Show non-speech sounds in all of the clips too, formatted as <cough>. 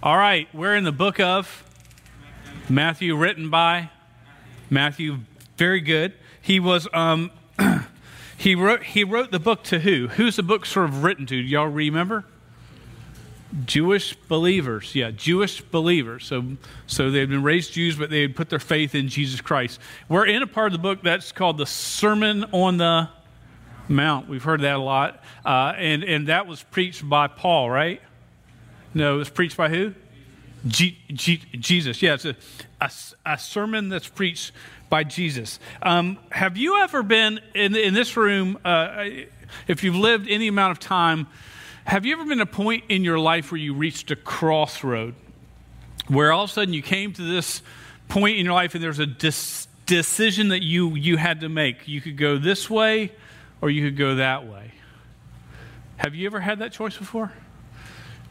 All right, we're in the book of Matthew, written by Matthew. Very good. He was um, <clears throat> he wrote he wrote the book to who? Who's the book sort of written to? Y'all remember? Jewish believers, yeah, Jewish believers. So, so they've been raised Jews, but they had put their faith in Jesus Christ. We're in a part of the book that's called the Sermon on the Mount. We've heard that a lot, uh, and and that was preached by Paul, right? No, it was preached by who? G- G- Jesus. Yeah, it's a, a, a, sermon that's preached by Jesus. Um, have you ever been in, in this room, uh, if you've lived any amount of time, have you ever been a point in your life where you reached a crossroad? Where all of a sudden you came to this point in your life and there's a dis- decision that you, you had to make. You could go this way or you could go that way. Have you ever had that choice before?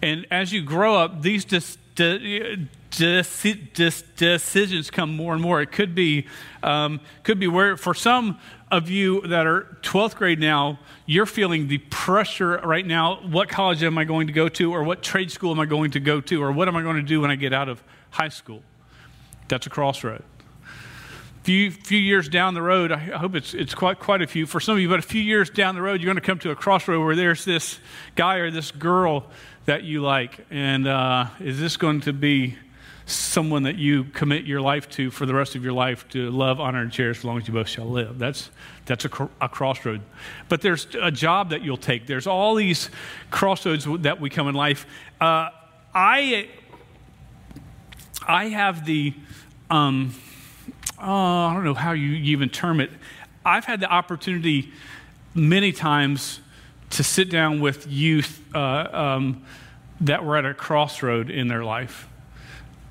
And as you grow up, these dis- dis- dis- decisions come more and more. It could be, um, could be where for some of you that are 12th grade now, you're feeling the pressure right now. What college am I going to go to, or what trade school am I going to go to, or what am I going to do when I get out of high school? That's a crossroad few few years down the road, I hope it's it's quite quite a few for some of you, but a few years down the road, you're going to come to a crossroad where there's this guy or this girl that you like, and uh, is this going to be someone that you commit your life to for the rest of your life to love, honor, and cherish as long as you both shall live? That's that's a, a crossroad. But there's a job that you'll take. There's all these crossroads that we come in life. Uh, I I have the um, oh, I don't know how you even term it. I've had the opportunity many times to sit down with youth uh, um, that were at a crossroad in their life,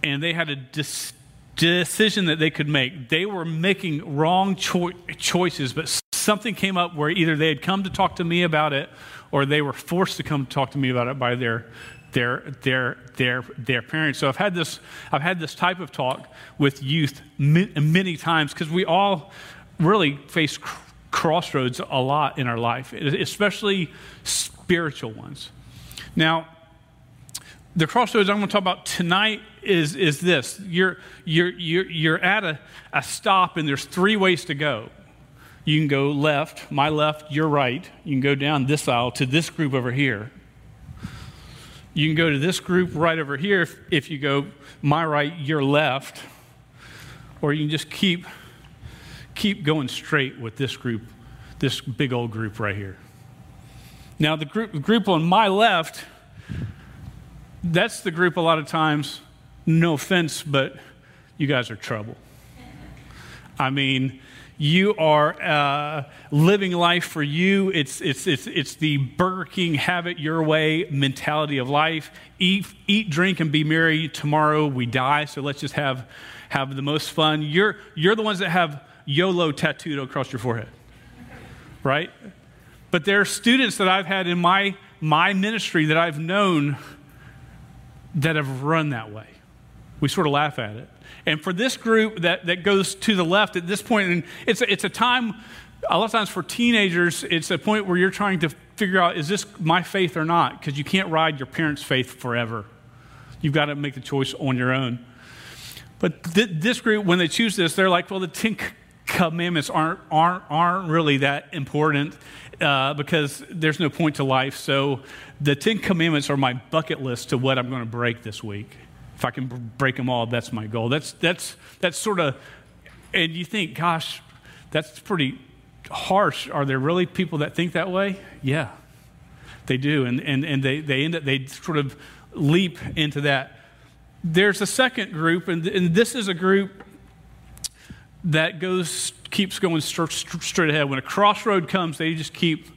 and they had a dis- decision that they could make. They were making wrong cho- choices, but something came up where either they had come to talk to me about it, or they were forced to come talk to me about it by their their, their, their, their parents. So I've had this, I've had this type of talk with youth many times because we all really face crossroads a lot in our life, especially spiritual ones. Now, the crossroads I'm going to talk about tonight is, is this. You're, you're, you're, you're at a, a stop, and there's three ways to go. You can go left, my left, your right. You can go down this aisle to this group over here. You can go to this group right over here if, if you go my right, your left, or you can just keep keep going straight with this group, this big old group right here. Now the group the group on my left, that's the group a lot of times, no offense, but you guys are trouble. I mean, you are uh, living life for you. It's, it's, it's, it's the Burger King, have it your way mentality of life. Eat, eat, drink, and be merry. Tomorrow we die, so let's just have, have the most fun. You're, you're the ones that have YOLO tattooed across your forehead, right? But there are students that I've had in my, my ministry that I've known that have run that way. We sort of laugh at it. And for this group that, that goes to the left at this point, and it's a, it's a time, a lot of times for teenagers, it's a point where you're trying to figure out is this my faith or not? Because you can't ride your parents' faith forever. You've got to make the choice on your own. But th- this group, when they choose this, they're like, well, the Ten Commandments aren't, aren't, aren't really that important uh, because there's no point to life. So the Ten Commandments are my bucket list to what I'm going to break this week. If I can break them all, that's my goal. That's, that's, that's sort of, and you think, gosh, that's pretty harsh. Are there really people that think that way? Yeah, they do. And, and, and they, they end up, they sort of leap into that. There's a second group, and, and this is a group that goes, keeps going st- straight ahead. When a crossroad comes, they just keep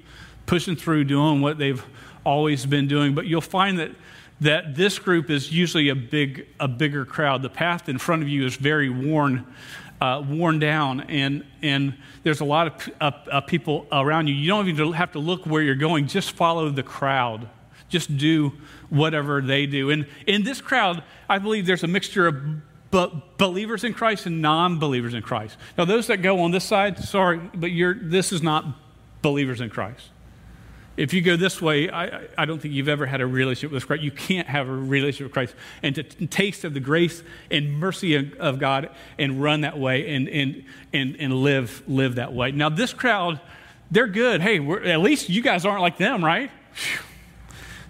pushing through, doing what they've always been doing. But you'll find that that this group is usually a big a bigger crowd. The path in front of you is very worn uh, worn down, and and there's a lot of uh, uh, people around you. You don't even have to look where you're going. Just follow the crowd. Just do whatever they do. And in this crowd, I believe there's a mixture of believers in Christ and non-believers in Christ. Now, those that go on this side, sorry, but you're this is not believers in Christ. if you go this way, I, I don't think you've ever had a relationship with Christ. You can't have a relationship with Christ and to taste of the grace and mercy of, of God and run that way and, and, and, and live, live that way. Now, this crowd, they're good. Hey, at least you guys aren't like them, right?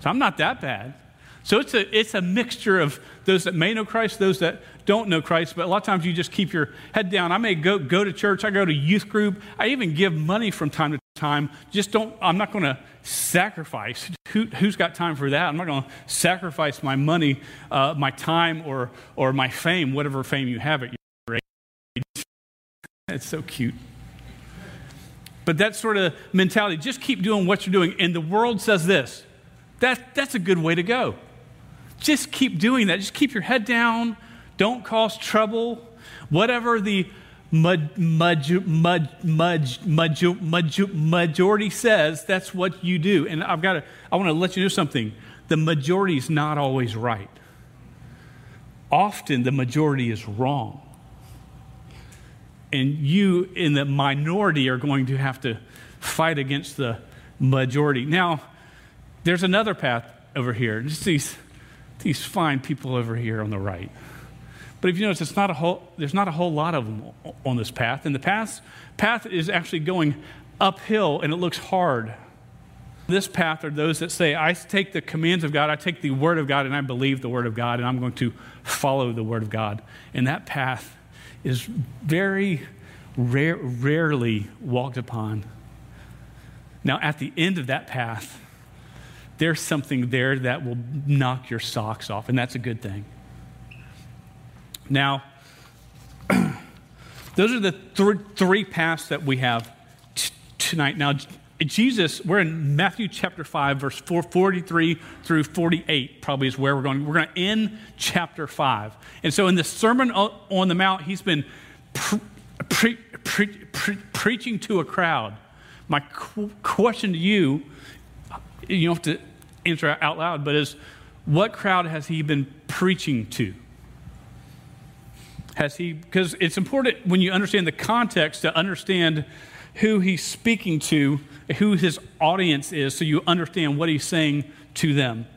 So I'm not that bad. So it's a, it's a mixture of those that may know Christ, those that don't know Christ, but a lot of times you just keep your head down. I may go, go to church, I go to youth group, I even give money from time to time. Just don't, I'm not going to sacrifice. <laughs> Who, has got time for that? I'm not going to sacrifice my money, uh, my time, or, or my fame, whatever fame you have at your age. <laughs> It's so cute. But that sort of mentality, just keep doing what you're doing. And the world says this that, that's a good way to go. Just keep doing that. Just keep your head down. Don't cause trouble. Whatever the mud, mud, mud, mud, mud, majority says, that's what you do. And I've got to, I want to let you know something. The majority is not always right. Often the majority is wrong. And you in the minority are going to have to fight against the majority. Now, there's another path over here. Just these these fine people over here on the right. But if you notice, it's not a whole, there's not a whole lot of them on this path. And the path, path is actually going uphill and it looks hard. This path are those that say, I take the commands of God, I take the Word of God, and I believe the Word of God, and I'm going to follow the Word of God. And that path is very rare, rarely walked upon. Now, at the end of that path, there's something there that will knock your socks off, and that's a good thing. Now, <clears throat> those are the th- three paths that we have t- tonight. Now, Jesus, we're in Matthew chapter 5, verse 4, 43 through 48, probably is where we're going. We're going to end chapter 5. And so, in the Sermon on the Mount, he's been pre- pre- pre- preaching to a crowd. My qu- question to you, you don't have to answer out loud, but is what crowd has he been preaching to? Has he, because it's important when you understand the context to understand who he's speaking to, who his audience is, so you understand what he's saying to them.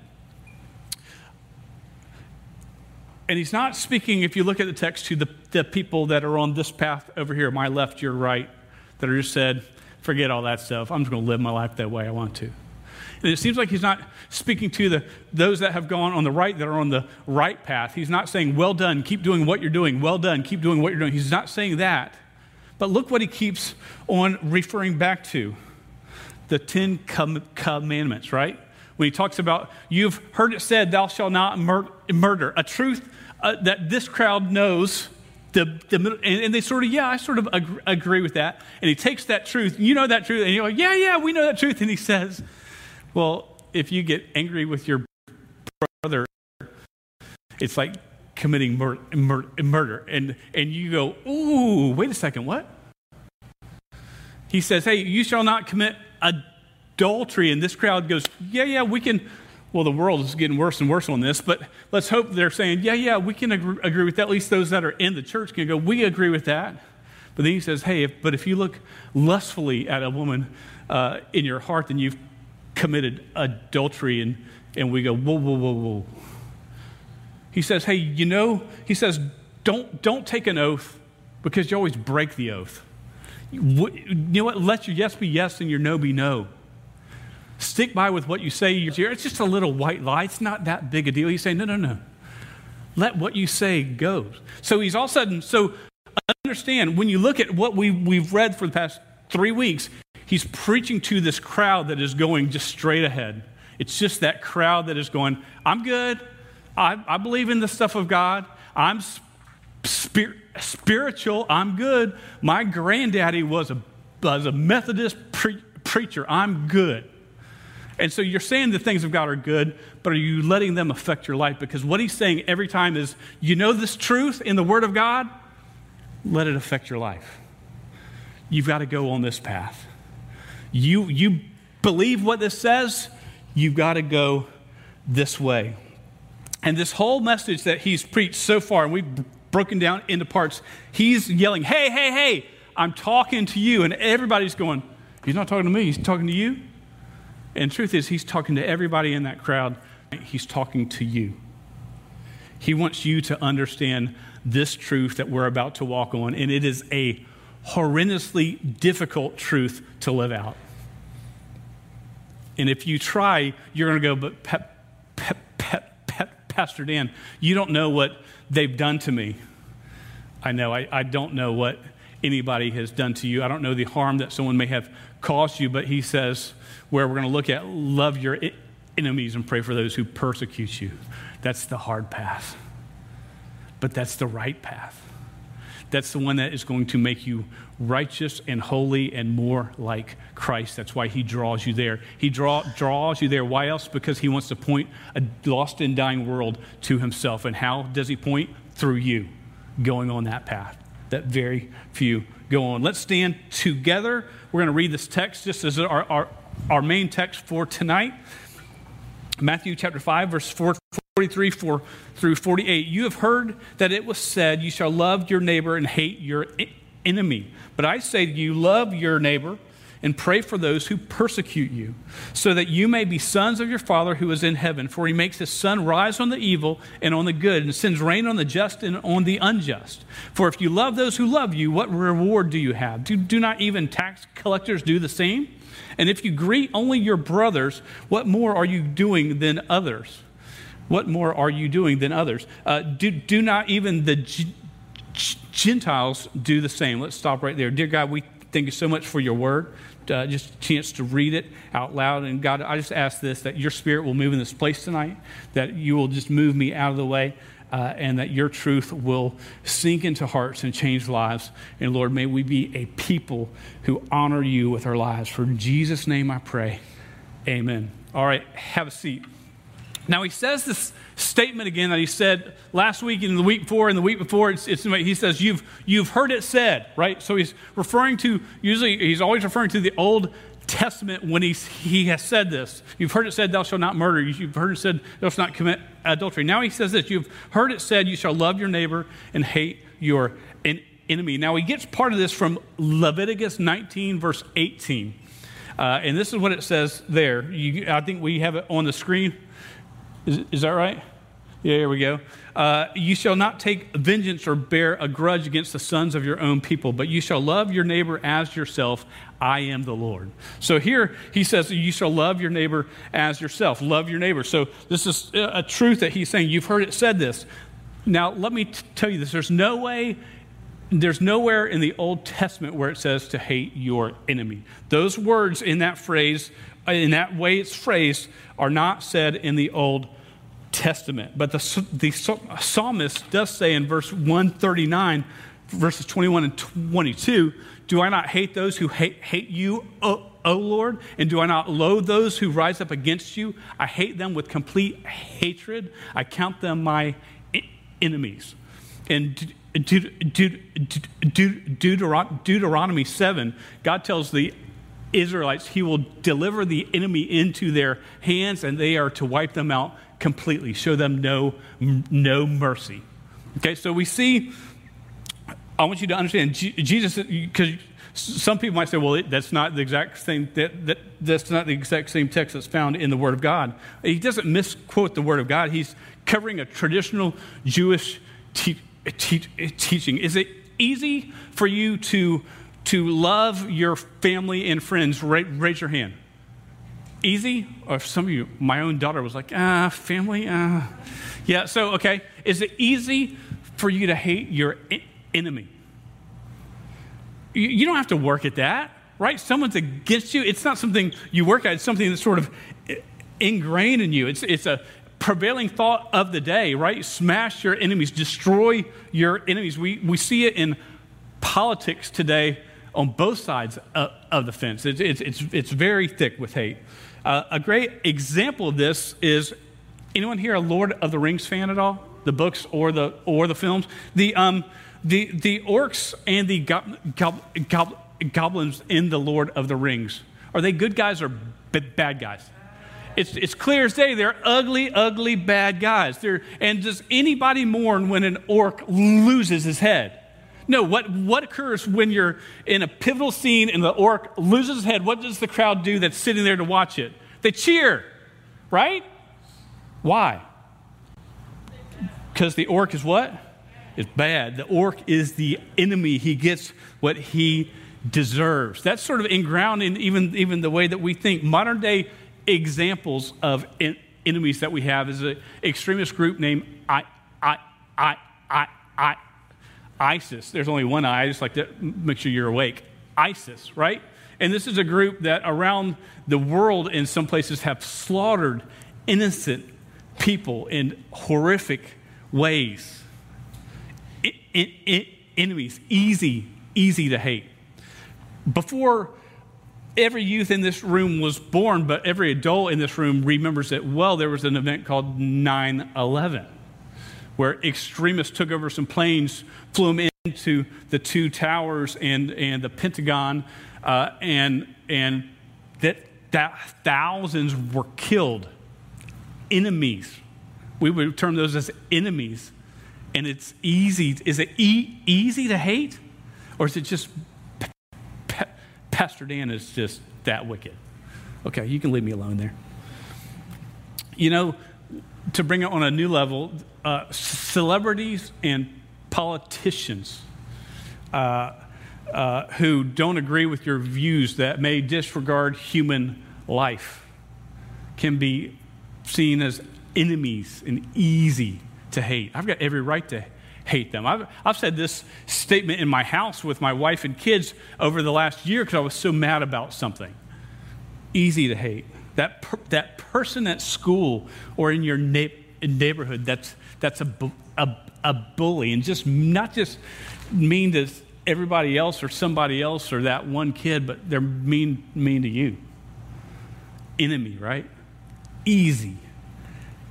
And he's not speaking, if you look at the text, to the, the people that are on this path over here, my left, your right, that are just said, forget all that stuff. I'm just going to live my life that way I want to. And it seems like he's not speaking to the, those that have gone on the right, that are on the right path. He's not saying, well done, keep doing what you're doing, well done, keep doing what you're doing. He's not saying that. But look what he keeps on referring back to the Ten Com- Commandments, right? When he talks about, you've heard it said, thou shalt not mur- murder, a truth uh, that this crowd knows. The, the, and, and, they sort of, yeah, I sort of agree, agree with that. And he takes that truth, you know that truth, and you're like, yeah, yeah, we know that truth. And he says, well, if you get angry with your brother, it's like committing mur- mur- murder. And, and you go, ooh, wait a second, what? He says, hey, you shall not commit adultery. And this crowd goes, yeah, yeah, we can. Well, the world is getting worse and worse on this, but let's hope they're saying, yeah, yeah, we can agree, agree with that. At least those that are in the church can go, we agree with that. But then he says, hey, if, but if you look lustfully at a woman uh, in your heart, then you've committed adultery, and, and we go, whoa, whoa, whoa, whoa. He says, hey, you know, he says, don't, don't take an oath because you always break the oath. You know what? Let your yes be yes and your no be no. Stick by with what you say. It's just a little white lie. It's not that big a deal. He's saying, no, no, no. Let what you say go. So he's all of a sudden, so understand when you look at what we, we've read for the past three weeks, he's preaching to this crowd that is going just straight ahead. It's just that crowd that is going, I'm good. I, I believe in the stuff of God. I'm spir- spiritual. I'm good. My granddaddy was a, was a Methodist pre- preacher. I'm good. And so you're saying the things of God are good, but are you letting them affect your life? Because what he's saying every time is, you know this truth in the Word of God? Let it affect your life. You've got to go on this path. You, you believe what this says, you've got to go this way. And this whole message that he's preached so far, and we've broken down into parts, he's yelling, Hey, hey, hey, I'm talking to you. And everybody's going, He's not talking to me, he's talking to you. And truth is, he's talking to everybody in that crowd. He's talking to you. He wants you to understand this truth that we're about to walk on, and it is a horrendously difficult truth to live out. And if you try, you're going to go, but pe- pe- pe- Pastor Dan, you don't know what they've done to me. I know. I, I don't know what anybody has done to you. I don't know the harm that someone may have caused you, but he says, where we're going to look at love your enemies and pray for those who persecute you. That's the hard path, but that's the right path. That's the one that is going to make you righteous and holy and more like Christ. That's why he draws you there. He draw, draws you there. Why else? Because he wants to point a lost and dying world to himself. And how does he point? Through you going on that path that very few go on. Let's stand together. We're going to read this text just as our, our, our main text for tonight. Matthew chapter 5, verse 43 4 through 48. You have heard that it was said, You shall love your neighbor and hate your enemy. But I say to you, love your neighbor and pray for those who persecute you, so that you may be sons of your Father who is in heaven. For he makes his sun rise on the evil and on the good, and sends rain on the just and on the unjust. For if you love those who love you, what reward do you have? Do, do not even tax collectors do the same? And if you greet only your brothers, what more are you doing than others? What more are you doing than others? Uh, do, do not even the G- Gentiles do the same. Let's stop right there. Dear God, we thank you so much for your word uh, just a chance to read it out loud. And God, I just ask this that your spirit will move in this place tonight, that you will just move me out of the way. Uh, and that your truth will sink into hearts and change lives. And Lord, may we be a people who honor you with our lives. For Jesus' name I pray. Amen. All right, have a seat. Now, he says this statement again that he said last week and the week before and the week before. It's, it's, he says, you've, you've heard it said, right? So he's referring to, usually, he's always referring to the Old Testament when he's, he has said this. You've heard it said, Thou shalt not murder. You've heard it said, Thou shalt not commit adultery. Now he says this You've heard it said, You shall love your neighbor and hate your enemy. Now he gets part of this from Leviticus 19, verse 18. Uh, and this is what it says there. You, I think we have it on the screen. Is, is that right? Yeah, here we go. Uh, you shall not take vengeance or bear a grudge against the sons of your own people, but you shall love your neighbor as yourself. I am the Lord. So here he says, You shall love your neighbor as yourself. Love your neighbor. So this is a truth that he's saying. You've heard it said this. Now, let me t- tell you this there's no way there's nowhere in the Old Testament where it says to hate your enemy. Those words in that phrase, Uh, in that way it's phrased, are not said in the Old Testament. But the, the psalmist does say in verse 139, verses 21 and 22, Do I not hate those who hate, hate you, o, o Lord? And do I not loathe those who rise up against you? I hate them with complete hatred. I count them my enemies. And Deuteronomy 7, God tells the Israelites he will deliver the enemy into their hands and they are to wipe them out completely, show them no, no mercy. Okay, so we see, I want you to understand, Jesus, because some people might say, well, that's not the exact same, that, that, that's not the exact same text that's found in the Word of God. He doesn't misquote the Word of God. He's covering a traditional Jewish te- te- teaching. Is it easy for you to, to love your family and friends? raise your hand easy? Or some of you, my own daughter was like, ah, family, ah. Yeah, so, okay. Is it easy for you to hate your enemy? You, you don't have to work at that, right? Someone's against you. It's not something you work at, it's something that's sort of ingrained in you. It's, it's a prevailing thought of the day, right? Smash your enemies, destroy your enemies. We, we see it in politics today on both sides of, the fence. It's, it's, it's, it's very thick with hate. Uh, a great example of this is anyone here a Lord of the Rings fan at all? The books or the or the films? The um, the the orcs and the gob, gob, gob, goblins in the Lord of the Rings are they good guys or b- bad guys? It's, it's clear as day. They're ugly, ugly, bad guys. They're, and does anybody mourn when an orc loses his head? No, what, what occurs when you're in a pivotal scene and the orc loses his head? What does the crowd do that's sitting there to watch it? They cheer, right? Why? Because the orc is what? It's bad. The orc is the enemy. He gets what he deserves. That's sort of inground in even, even the way that we think. Modern day examples of en- enemies that we have is an extremist group named I, I, I, I, I, ISIS. There's only one I. Just like to make sure you're awake. ISIS, right? And this is a group that around the world in some places have slaughtered innocent people in horrific ways. Enemies, easy, easy to hate. Before every youth in this room was born, but every adult in this room remembers it well, there was an event called 9 11 where extremists took over some planes, flew them into the two towers and, and the Pentagon, uh, and, and that, that thousands were killed. Enemies. We would term those as enemies. And it's easy. Is it e- easy to hate? Or is it just Pastor Dan is just that wicked? Okay, you can leave me alone there. You know, to bring it on a new level, uh, celebrities and politicians uh, uh, who don't agree with your views that may disregard human life can be seen as enemies and easy to hate. I've got every right to hate them. I've, I've said this statement in my house with my wife and kids over the last year because I was so mad about something. Easy to hate. That, per, that person at school or in your na- neighborhood that's, that's a, a, a bully and just not just mean to everybody else or somebody else or that one kid, but they're mean, mean to you. Enemy, right? Easy.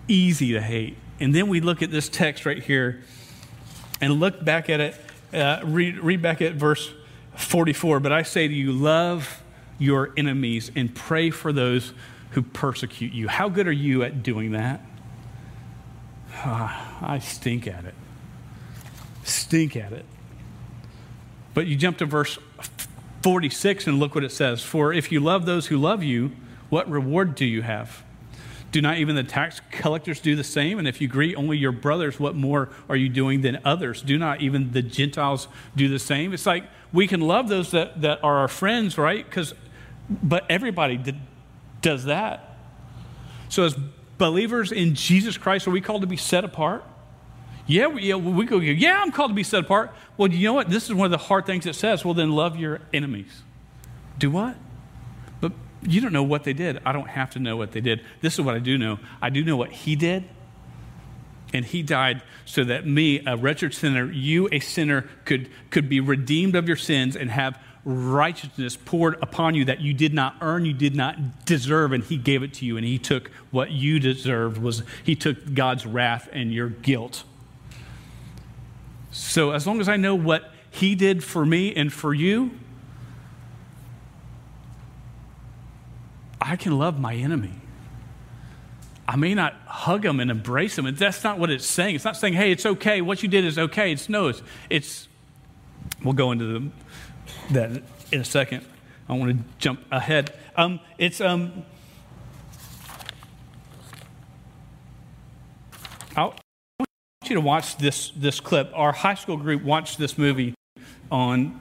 Easy to hate. And then we look at this text right here and look back at it, uh, read, read back at verse 44. But I say to you, love your enemies and pray for those who persecute you. How good are you at doing that? Ah, I stink at it. Stink at it. But you jump to verse 46 and look what it says. For if you love those who love you, what reward do you have? Do not even the tax collectors do the same? And if you greet only your brothers, what more are you doing than others? Do not even the Gentiles do the same? It's like we can love those that, that are our friends, right? Because, but everybody did, does that. So, as believers in Jesus Christ, are we called to be set apart? Yeah, we, yeah, we go, yeah, I'm called to be set apart. Well, you know what? This is one of the hard things it says. Well, then love your enemies. Do what? But you don't know what they did. I don't have to know what they did. This is what I do know. I do know what he did. And he died so that me, a wretched sinner, you, a sinner, could, could be redeemed of your sins and have righteousness poured upon you that you did not earn, you did not deserve, and he gave it to you. And he took what you deserved was he took God's wrath and your guilt. So as long as I know what he did for me and for you, I can love my enemy. I may not hug him and embrace him. And that's not what it's saying. It's not saying, hey, it's okay. What you did is okay. It's no, it's, it's we'll go into the, that in a second. I want to jump ahead. Um, it's, um, I'll, want you to watch this, this clip. Our high school group watched this movie on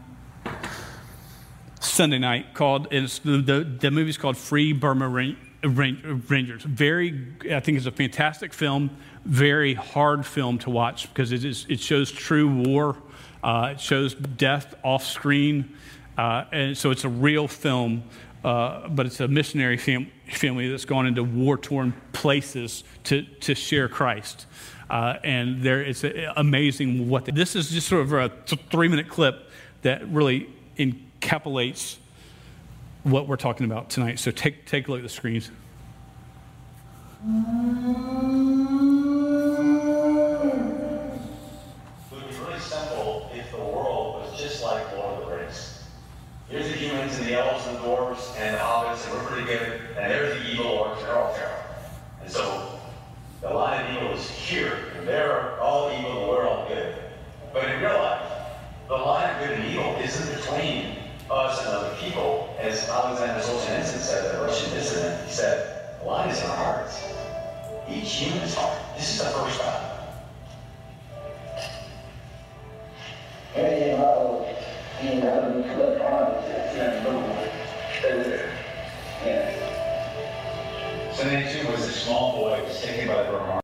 Sunday night called, it's, the, the, the movie's called Free Burma Rangers. Very, I think it's a fantastic film, very hard film to watch because it, is, it shows true war, uh, it shows death off screen, uh, and so it's a real film, uh, but it's a missionary fam- family that's gone into war torn places to, to share Christ. Uh, and there, it's amazing what they, this is just sort of a three minute clip that really encapsulates what we're talking about tonight. So take, take a look at the screens. It would be really simple if the world was just like Lord of the Rings. Here's the humans and the elves and the dwarves and the hobbits, and we're pretty good. And there's the evil orcs, they're all feral. And so the line of evil is here, and they're all evil, we're all good. But in real life, the line of good and evil isn't between us and other people. As Alexander Solzhenitsyn said, the Russian dissident, he said, A lot is in our hearts. Each human's heart. This is the first time. Sunday 2 was a small boy was taken by the Burma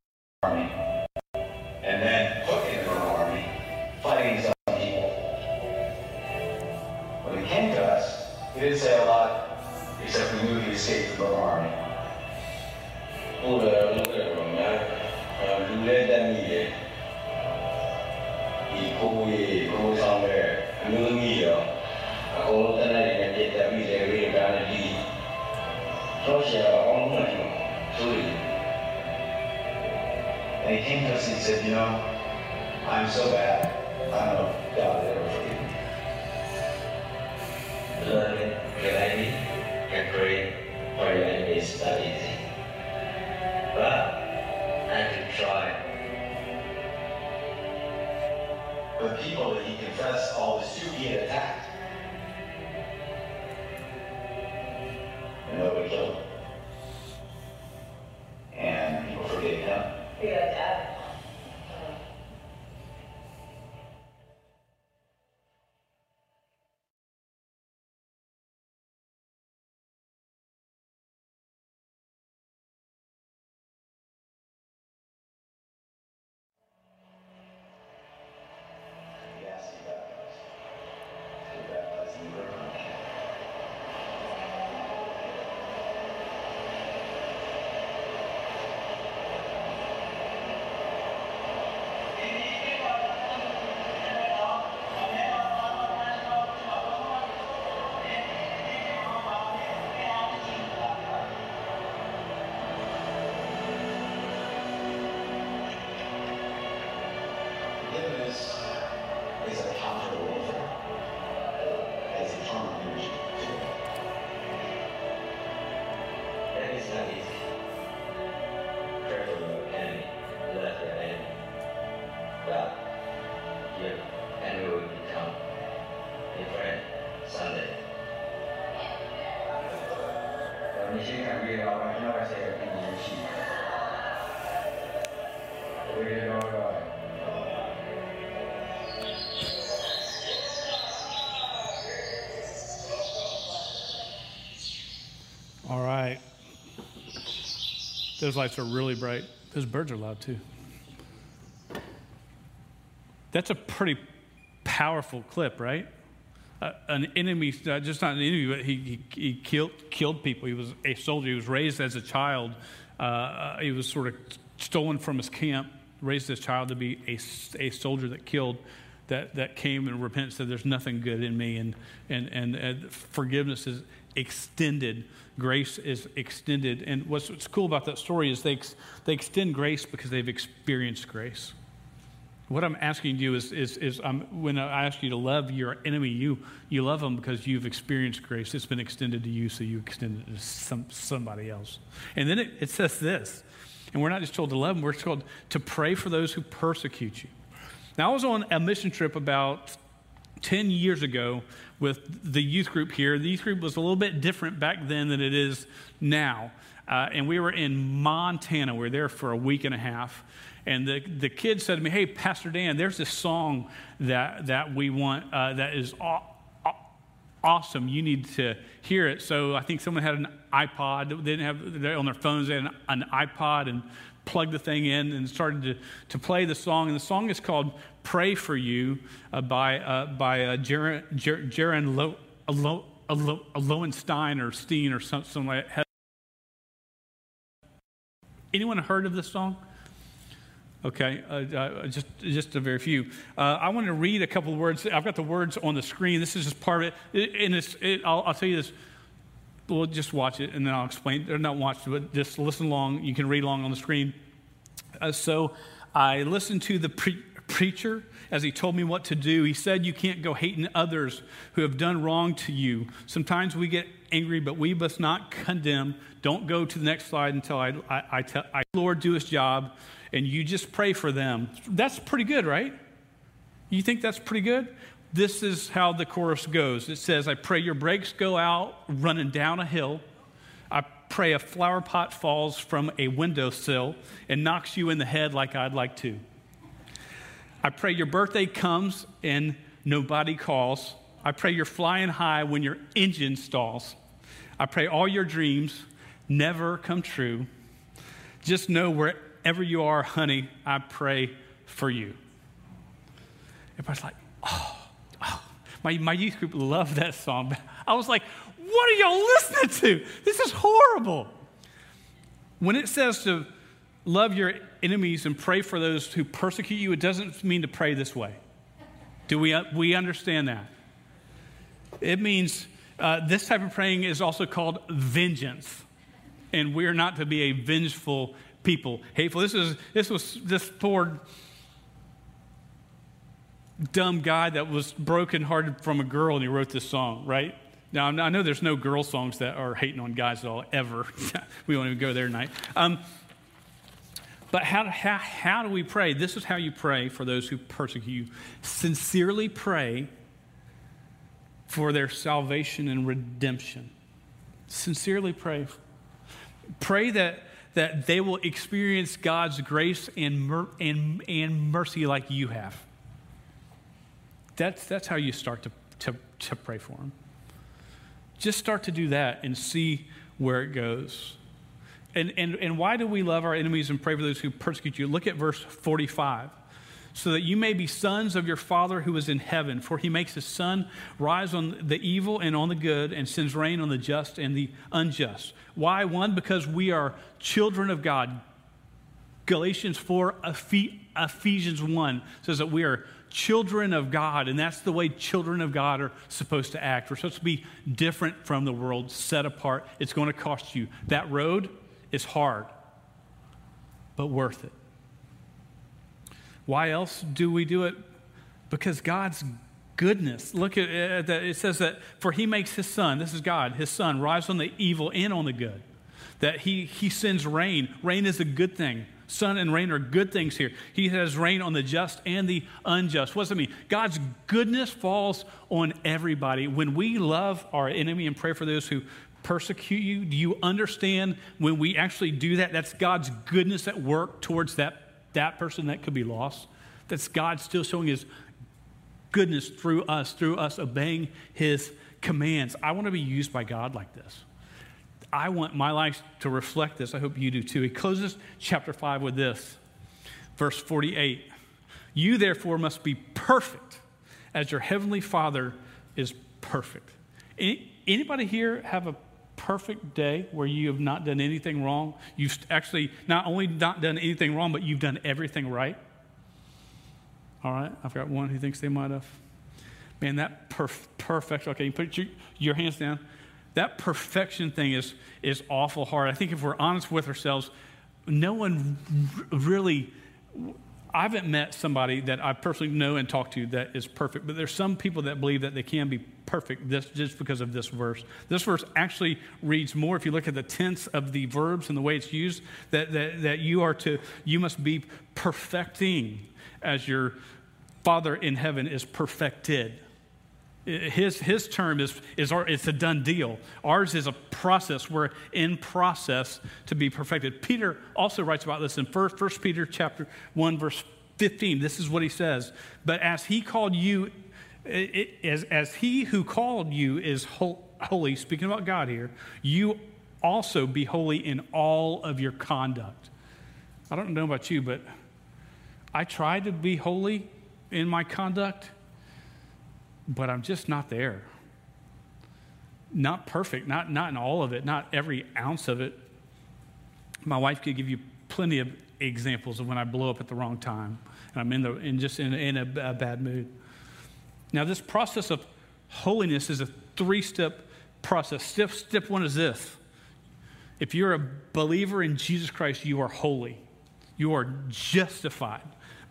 Those lights are really bright. Those birds are loud too. That's a pretty powerful clip, right? Uh, an enemy, uh, just not an enemy, but he, he, he killed, killed people. He was a soldier. He was raised as a child. Uh, Uh, he was sort of stolen from his camp, raised as a child to be a, a soldier that killed, that, that came and repented, said, There's nothing good in me. And, and, and, and forgiveness is extended, grace is extended. And what's, what's cool about that story is they, they extend grace because they've experienced grace. What I'm asking you is, is, is um, when I ask you to love your enemy, you, you love them because you've experienced grace. It's been extended to you, so you extend it to some, somebody else. And then it, it says this, and we're not just told to love them, we're told to pray for those who persecute you. Now, I was on a mission trip about 10 years ago with the youth group here. The youth group was a little bit different back then than it is now. Uh, and we were in Montana. We were there for a week and a half. And the, the kids said to me, Hey, Pastor Dan, there's this song that, that we want uh, that is aw- aw- awesome. You need to hear it. So I think someone had an iPod. They didn't have on their phones. They had an, an iPod and plugged the thing in and started to, to play the song. And the song is called "Pray for You" uh, by uh, by uh, Jaron Jer- Jaron Lo- Lo- Lo- Lowenstein or Steen or some, something like that. Anyone heard of this song? Okay, uh, uh, just just a very few. Uh, I want to read a couple of words. I've got the words on the screen. This is just part of it, and. It, I'll, I'll tell you this. Well, just watch it, and then I'll explain. Or not watch it, but just listen along. You can read along on the screen. Uh, so, I listened to the pre- preacher as he told me what to do. He said, "You can't go hating others who have done wrong to you. Sometimes we get angry, but we must not condemn. Don't go to the next slide until I, I, I tell I, Lord do His job." and you just pray for them. That's pretty good, right? You think that's pretty good? This is how the chorus goes. It says, I pray your brakes go out running down a hill. I pray a flower pot falls from a windowsill and knocks you in the head like I'd like to. I pray your birthday comes and nobody calls. I pray you're flying high when your engine stalls. I pray all your dreams never come true. Just know wherever you are, honey, I pray for you. Everybody's like, oh. My, my youth group loved that song. <laughs> I was like, what are y'all listening to? This is horrible. When it says to love your enemies and pray for those who persecute you, it doesn't mean to pray this way. Do we, we understand that? It means uh, this type of praying is also called vengeance. And we're not to be a vengeful people. Hateful. This is this was this poor dumb guy that was brokenhearted from a girl and he wrote this song, right? Now, I know there's no girl songs that are hating on guys at all, ever. <laughs> we won't even go there tonight. Um, but how, how, how do we pray? This is how you pray for those who persecute you. Sincerely pray for their salvation and redemption. Sincerely pray. Pray that, that they will experience God's grace and, mer- and, and mercy like you have. That's, that's how you start to, to, to pray for them. Just start to do that and see where it goes. And, and, and why do we love our enemies and pray for those who persecute you? Look at verse 45. So that you may be sons of your Father who is in heaven, for he makes his sun rise on the evil and on the good, and sends rain on the just and the unjust. Why? One, because we are children of God. Galatians 4, Ephesians 1 says that we are children of God, and that's the way children of God are supposed to act. We're supposed to be different from the world, set apart. It's going to cost you. That road is hard, but worth it. Why else do we do it? Because God's goodness. Look at that. It says that for he makes his sun, this is God, his sun rise on the evil and on the good. That he, he sends rain. Rain is a good thing. Sun and rain are good things here. He has rain on the just and the unjust. What does it mean? God's goodness falls on everybody. When we love our enemy and pray for those who persecute you, do you understand when we actually do that? That's God's goodness at work towards that, that person that could be lost. That's God still showing his goodness through us, through us obeying his commands. I want to be used by God like this. I want my life to reflect this. I hope you do too. He closes chapter 5 with this, verse 48. You therefore must be perfect as your heavenly Father is perfect. Any, anybody here have a perfect day where you have not done anything wrong? You've actually not only not done anything wrong, but you've done everything right? All right, I've got one who thinks they might have. Man, that perf- perfect. Okay, you put your, your hands down that perfection thing is, is awful hard. I think if we're honest with ourselves, no one really, I haven't met somebody that I personally know and talk to that is perfect, but there's some people that believe that they can be perfect this, just because of this verse. This verse actually reads more, if you look at the tense of the verbs and the way it's used, that, that, that you are to, you must be perfecting as your Father in heaven is perfected his, his term is, is our, it's a done deal. Ours is a process. We're in process to be perfected. Peter also writes about this in 1, 1 Peter chapter 1, verse 15. This is what he says. But as he called you, it, as, as he who called you is holy, speaking about God here, you also be holy in all of your conduct. I don't know about you, but I try to be holy in my conduct but I'm just not there. Not perfect, not, not in all of it, not every ounce of it. My wife could give you plenty of examples of when I blow up at the wrong time and I'm in, the, in just in, in a, a bad mood. Now, this process of holiness is a three step process. Step, step one is this if you're a believer in Jesus Christ, you are holy, you are justified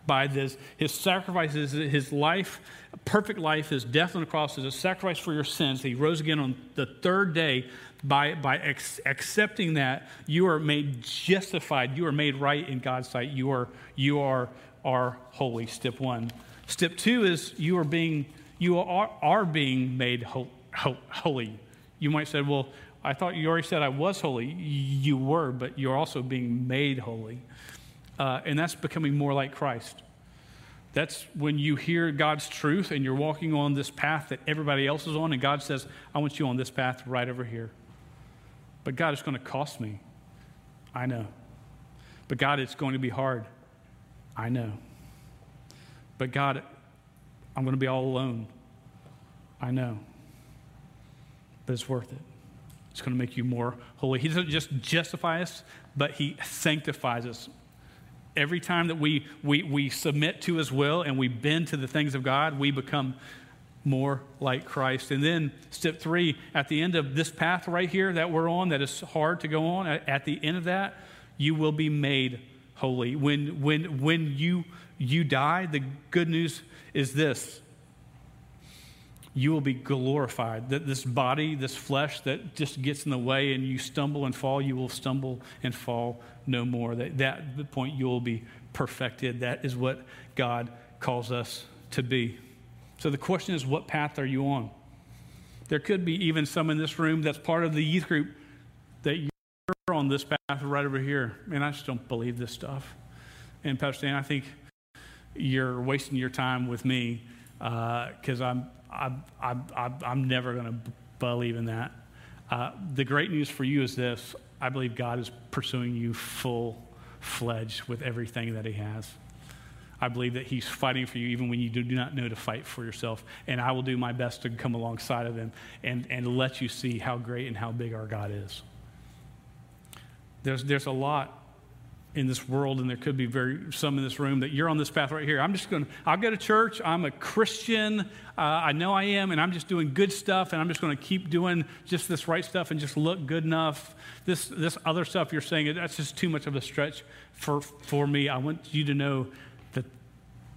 by this. His sacrifices, his life, perfect life, his death on the cross is a sacrifice for your sins. He rose again on the third day. By, by ex- accepting that, you are made justified. You are made right in God's sight. You are, you are, are holy. Step one. Step two is you are being, you are, are being made ho- ho- holy. You might say, well, I thought you already said I was holy. You were, but you're also being made holy. Uh, and that's becoming more like Christ. That's when you hear God's truth and you're walking on this path that everybody else is on, and God says, I want you on this path right over here. But God, it's going to cost me. I know. But God, it's going to be hard. I know. But God, I'm going to be all alone. I know. But it's worth it. It's going to make you more holy. He doesn't just justify us, but He sanctifies us. Every time that we, we, we submit to His will and we bend to the things of God, we become more like Christ. And then, step three, at the end of this path right here that we're on, that is hard to go on, at the end of that, you will be made holy. When, when, when you, you die, the good news is this you will be glorified. That this body, this flesh that just gets in the way and you stumble and fall, you will stumble and fall no more. That, that the point you will be perfected. That is what God calls us to be. So the question is, what path are you on? There could be even some in this room that's part of the youth group that you're on this path right over here. And I just don't believe this stuff. And Pastor Dan, I think you're wasting your time with me because uh, I'm I, I, I, I'm never going to believe in that. Uh, the great news for you is this I believe God is pursuing you full fledged with everything that He has. I believe that He's fighting for you even when you do not know to fight for yourself. And I will do my best to come alongside of Him and, and let you see how great and how big our God is. There's, there's a lot in this world, and there could be very some in this room that you're on this path right here. I'm just going to, I'll go to church. I'm a Christian. Uh, I know I am, and I'm just doing good stuff, and I'm just going to keep doing just this right stuff and just look good enough. This, this other stuff you're saying, that's just too much of a stretch for, for me. I want you to know that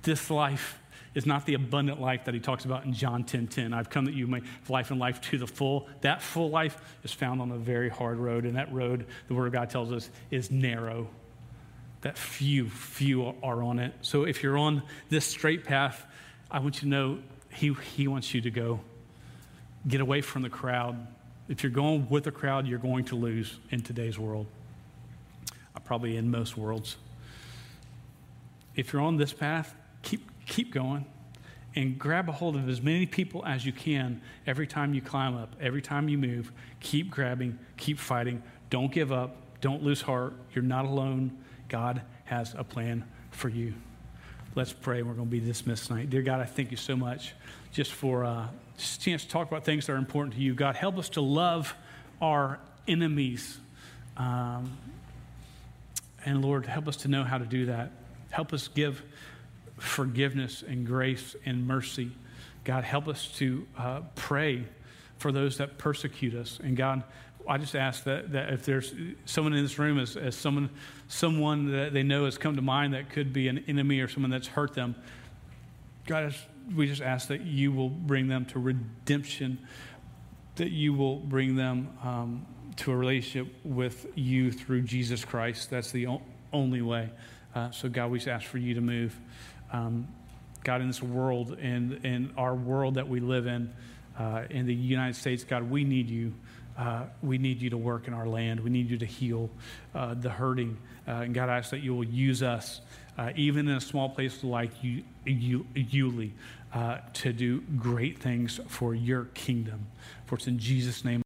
this life is not the abundant life that he talks about in John 10 10. I've come that you may have life and life to the full. That full life is found on a very hard road, and that road, the Word of God tells us, is narrow that few, few are on it. So if you're on this straight path, I want you to know he, he wants you to go. Get away from the crowd. If you're going with the crowd, you're going to lose in today's world, uh, probably in most worlds. If you're on this path, keep, keep going and grab a hold of as many people as you can every time you climb up, every time you move. Keep grabbing, keep fighting. Don't give up, don't lose heart. You're not alone. God has a plan for you. Let's pray. We're going to be dismissed tonight. Dear God, I thank you so much just for uh, just a chance to talk about things that are important to you. God, help us to love our enemies. Um, and Lord, help us to know how to do that. Help us give forgiveness and grace and mercy. God, help us to uh, pray for those that persecute us. And God, I just ask that, that if there's someone in this room as, as someone, someone that they know has come to mind that could be an enemy or someone that's hurt them, God, we just ask that you will bring them to redemption, that you will bring them um, to a relationship with you through Jesus Christ. That's the o- only way. Uh, so, God, we just ask for you to move. Um, God, in this world, and in our world that we live in, uh, in the United States, God, we need you. Uh, we need you to work in our land. We need you to heal uh, the hurting. Uh, and God, I ask that you will use us, uh, even in a small place like Yulee, uh, to do great things for your kingdom. For it's in Jesus' name.